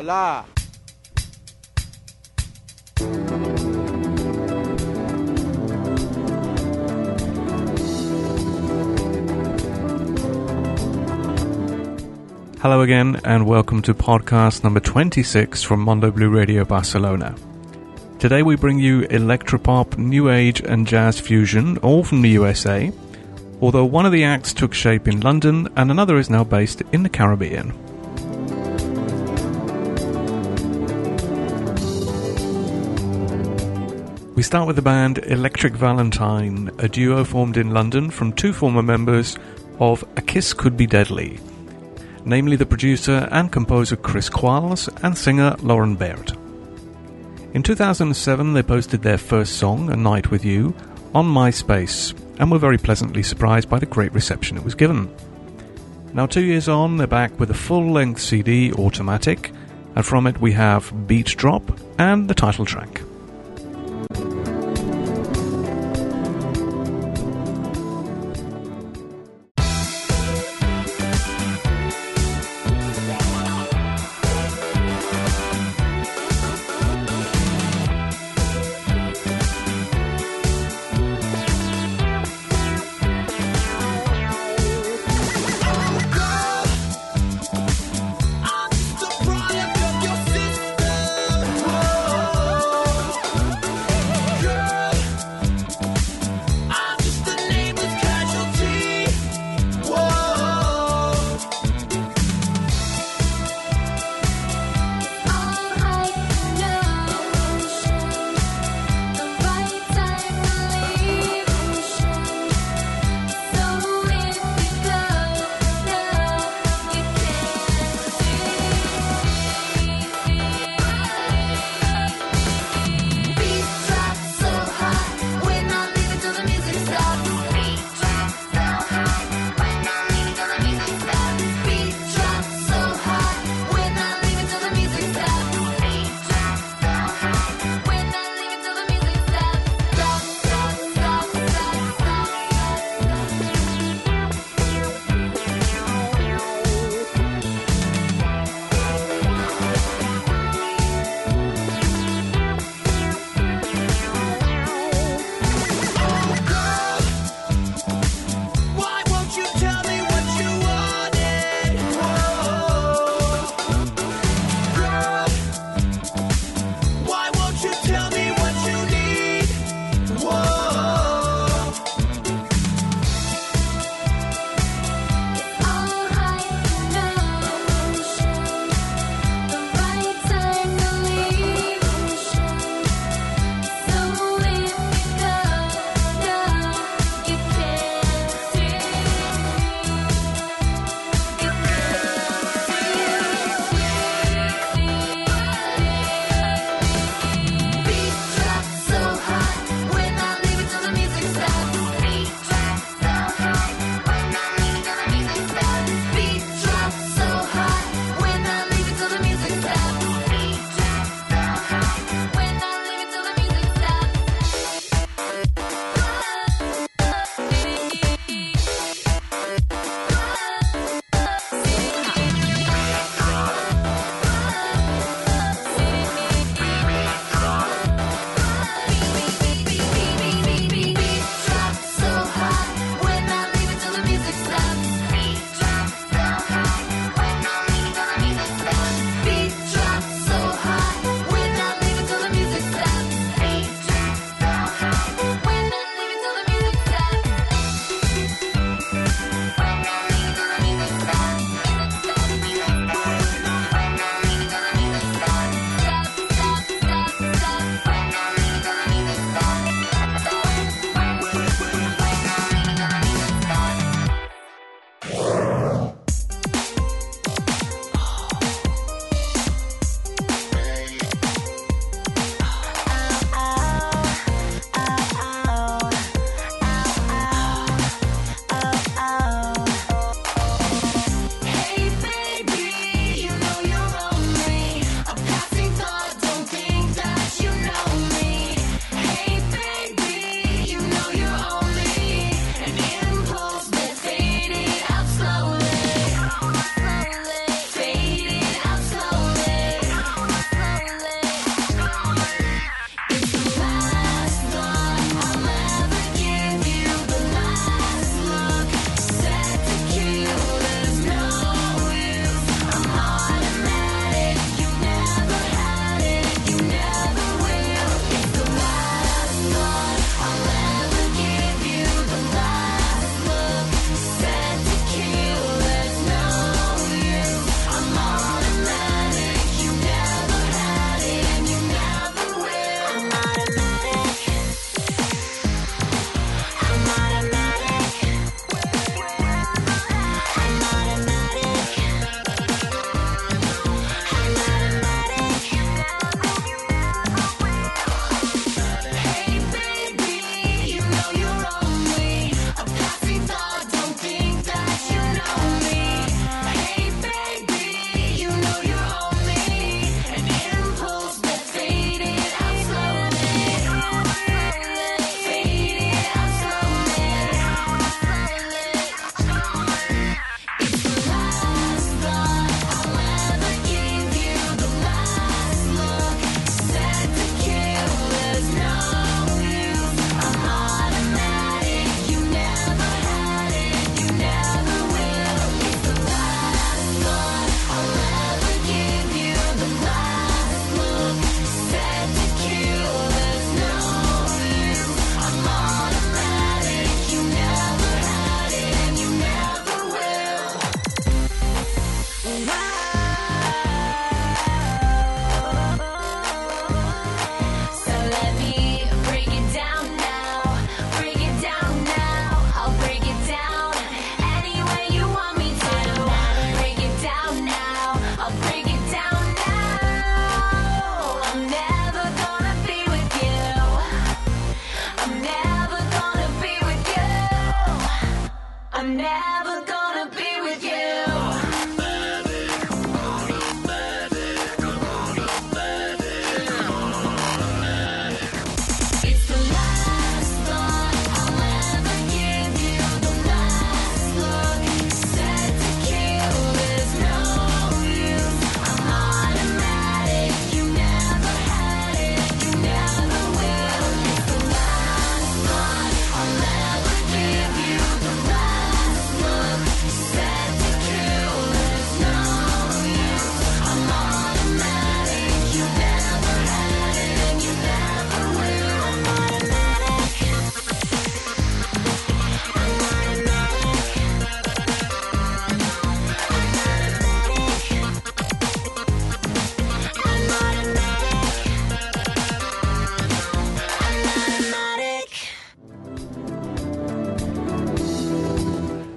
Hola. Hello again, and welcome to podcast number 26 from Mondo Blu Radio Barcelona. Today we bring you electropop, new age, and jazz fusion, all from the USA, although one of the acts took shape in London and another is now based in the Caribbean. We start with the band Electric Valentine, a duo formed in London from two former members of A Kiss Could Be Deadly, namely the producer and composer Chris Qualls and singer Lauren Baird. In 2007, they posted their first song, A Night With You, on MySpace, and were very pleasantly surprised by the great reception it was given. Now, two years on, they're back with a full length CD, Automatic, and from it we have Beat Drop and the title track.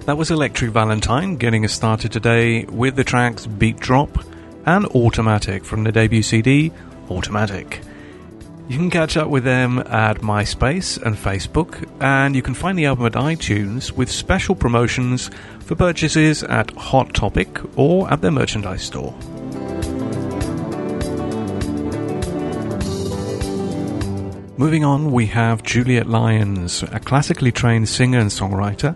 That was Electric Valentine getting us started today with the tracks Beat Drop and Automatic from the debut CD, Automatic. You can catch up with them at MySpace and Facebook, and you can find the album at iTunes with special promotions for purchases at Hot Topic or at their merchandise store. Moving on, we have Juliet Lyons, a classically trained singer and songwriter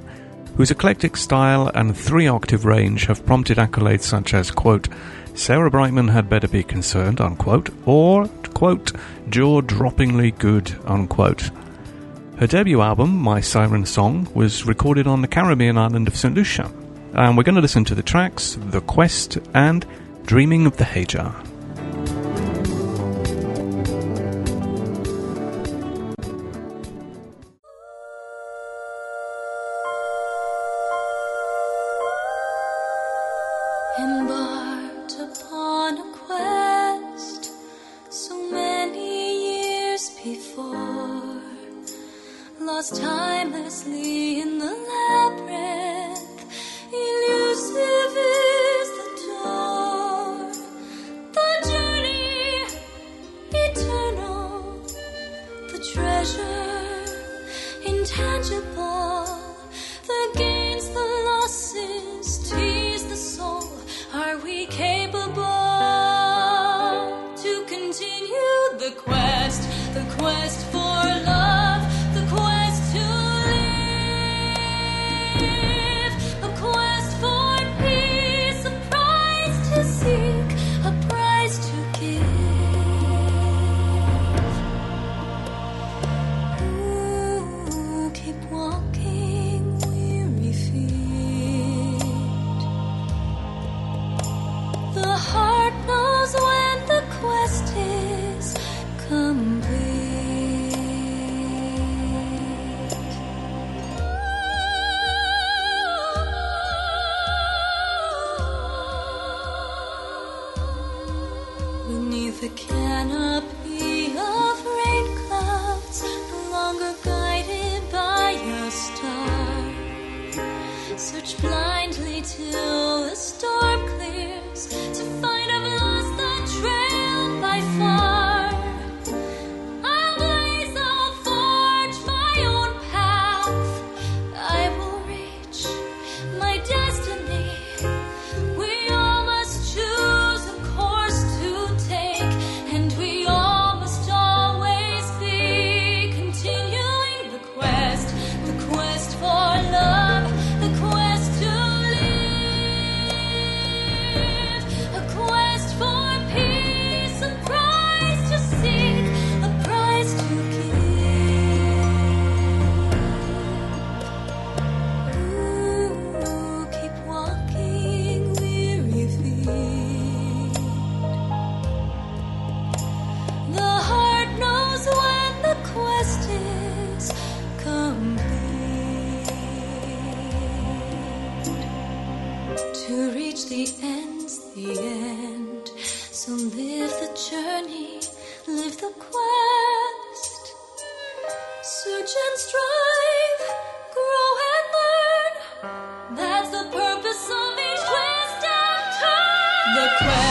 whose eclectic style and three octave range have prompted accolades such as, quote, Sarah Brightman had better be concerned, unquote, or, quote, jaw droppingly good, unquote. Her debut album, My Siren Song, was recorded on the Caribbean island of St. Lucia, and we're going to listen to the tracks The Quest and Dreaming of the Hajar. the quest.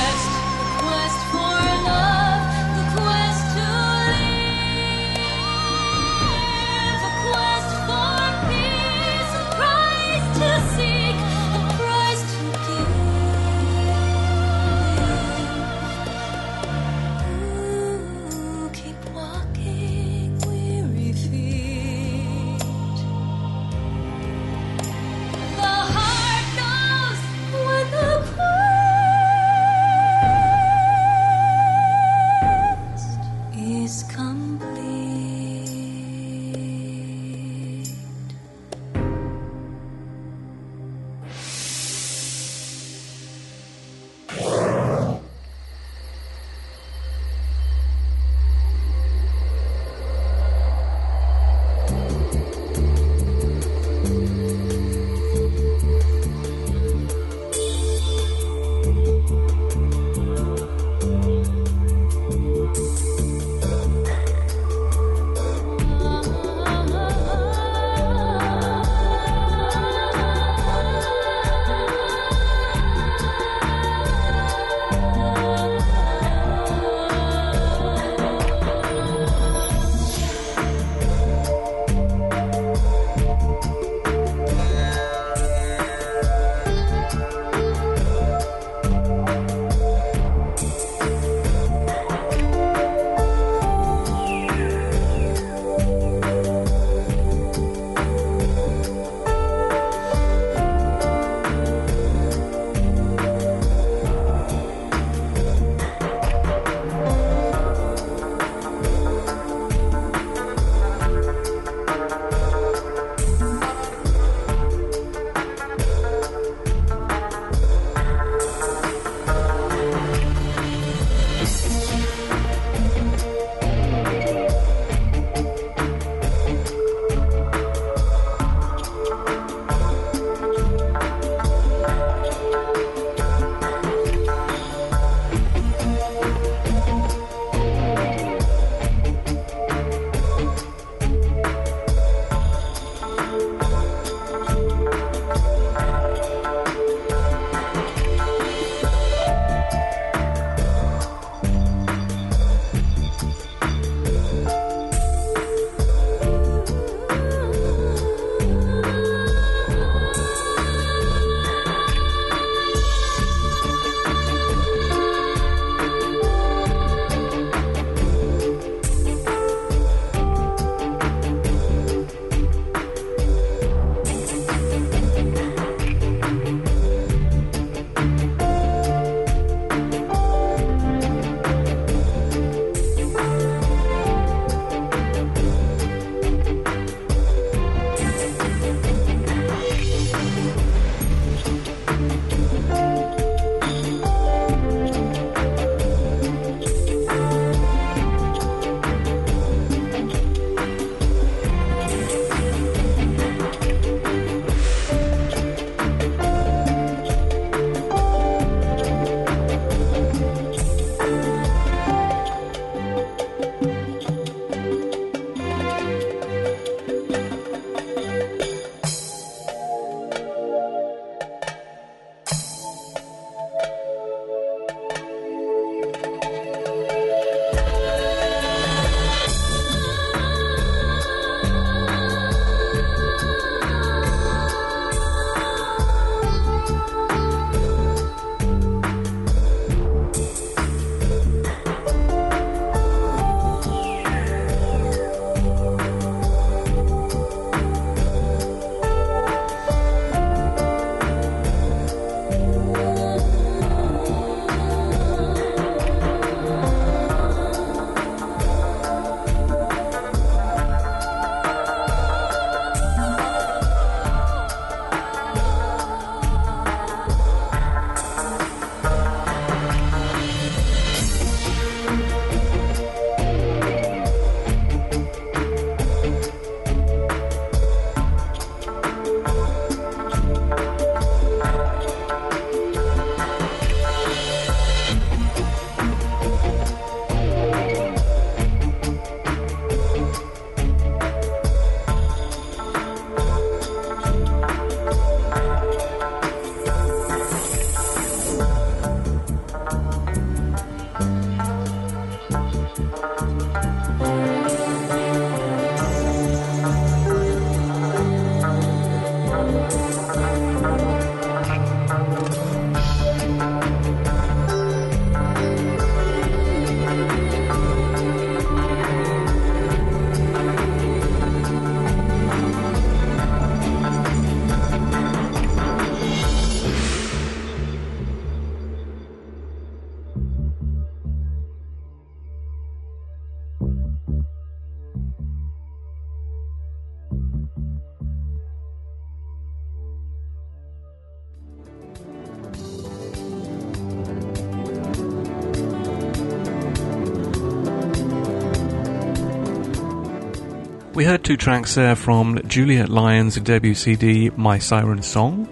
We heard two tracks there from Juliet Lyons' debut CD, My Siren Song,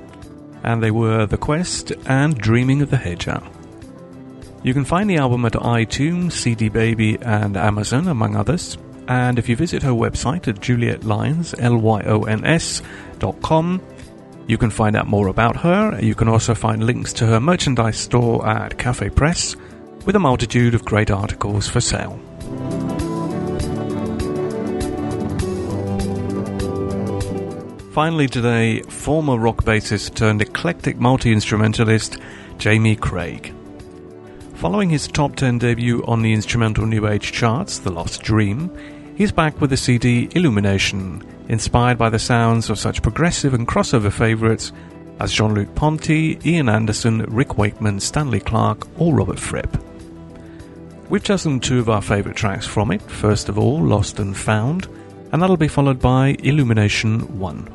and they were The Quest and Dreaming of the Hedger. You can find the album at iTunes, CD Baby, and Amazon, among others. And if you visit her website at julietlyons, L-Y-O-N-S, dot com, you can find out more about her. You can also find links to her merchandise store at Cafe Press, with a multitude of great articles for sale. Finally today, former rock bassist turned eclectic multi-instrumentalist Jamie Craig. Following his top 10 debut on the instrumental new age charts, The Lost Dream, he's back with the CD Illumination, inspired by the sounds of such progressive and crossover favourites as Jean-Luc Ponty, Ian Anderson, Rick Wakeman, Stanley Clarke or Robert Fripp. We've chosen two of our favourite tracks from it, first of all Lost and Found, and that'll be followed by Illumination 1.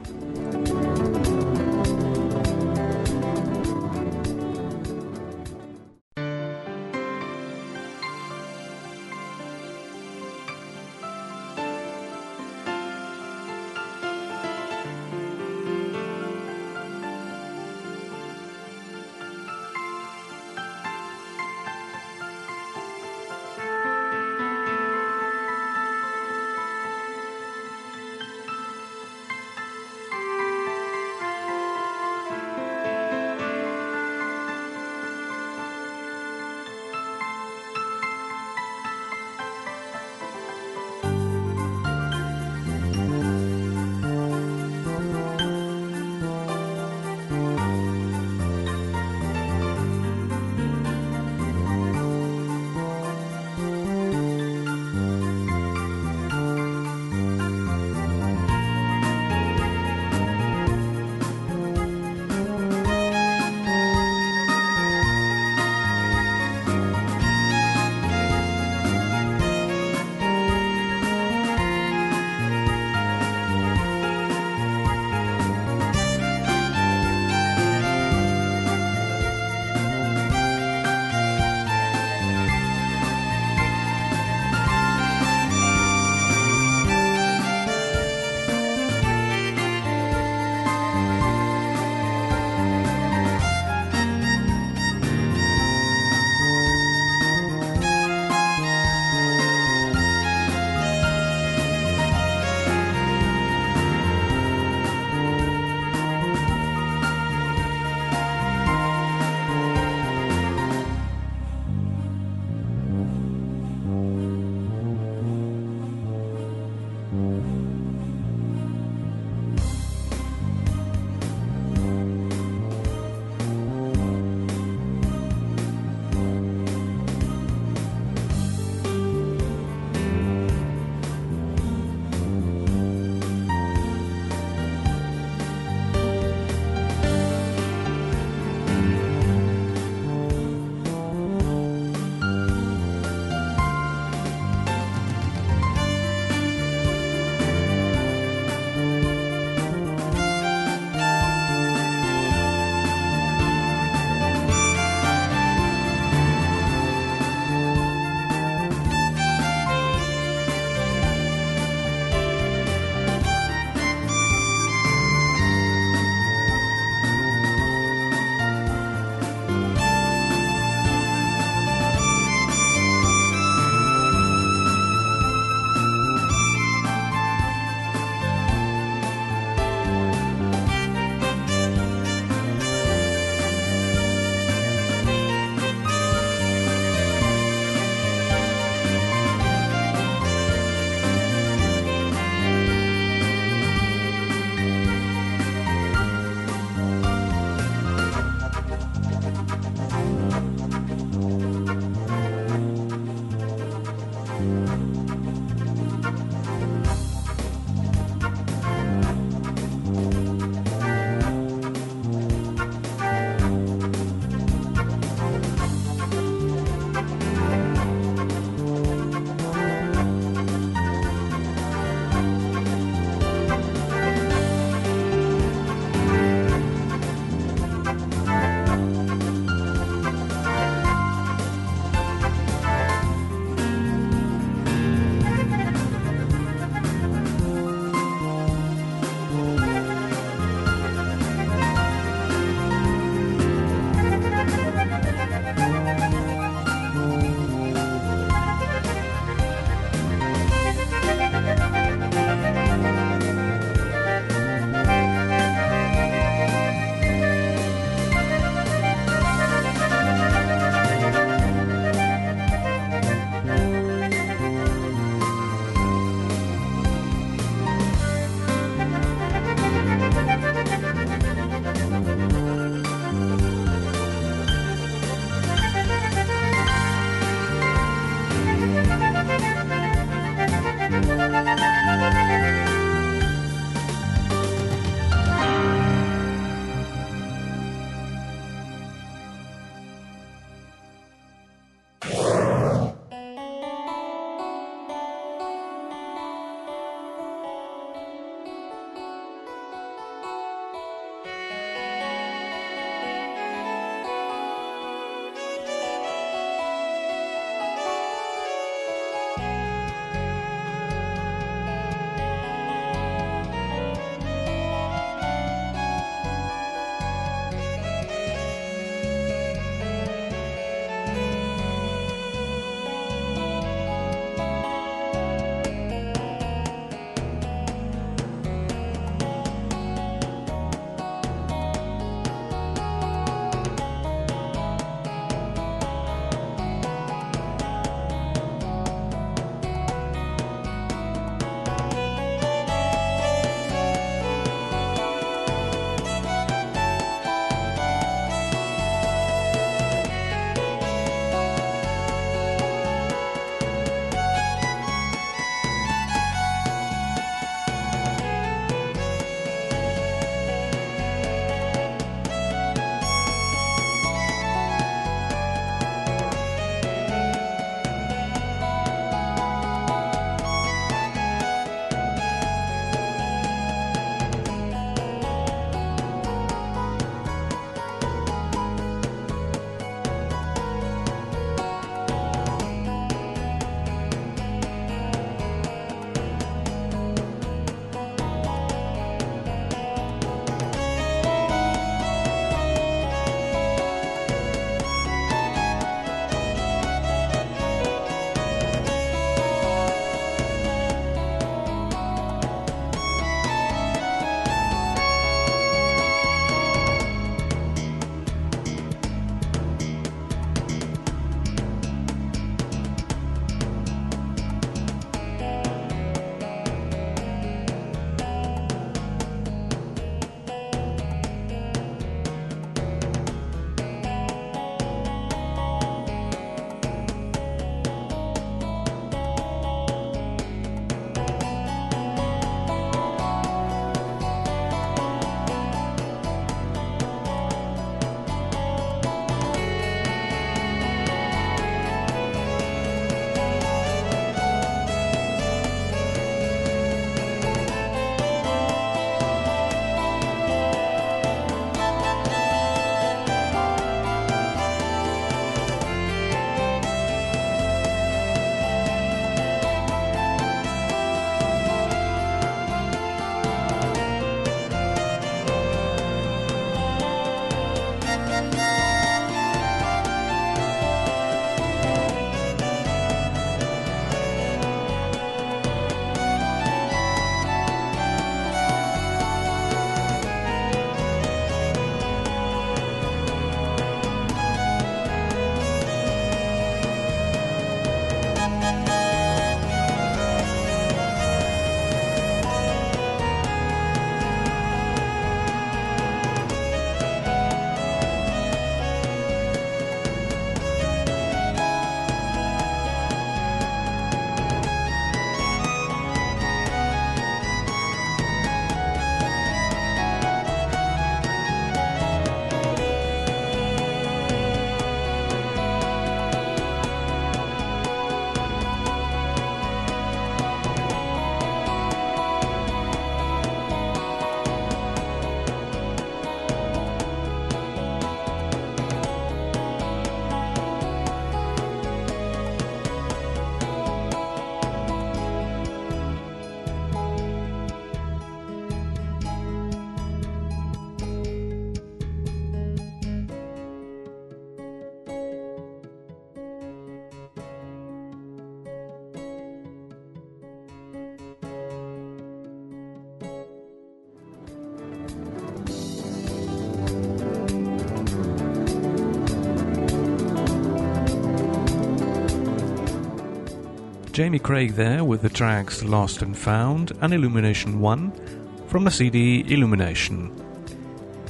Jamie Craig there with the tracks Lost and Found and Illumination 1 from the CD Illumination.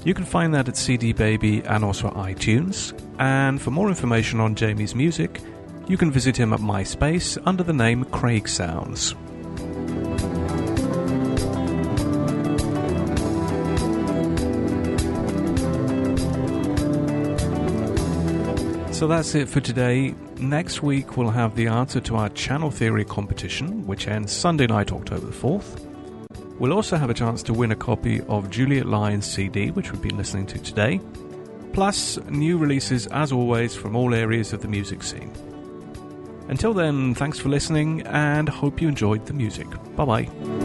You can find that at CD Baby and also iTunes. And for more information on Jamie's music, you can visit him at MySpace under the name Craig Sounds. So that's it for today. Next week we'll have the answer to our channel theory competition, which ends Sunday night, October 4th. We'll also have a chance to win a copy of Juliet Lyons' CD, which we've been listening to today, plus new releases as always from all areas of the music scene. Until then, thanks for listening and hope you enjoyed the music. Bye bye.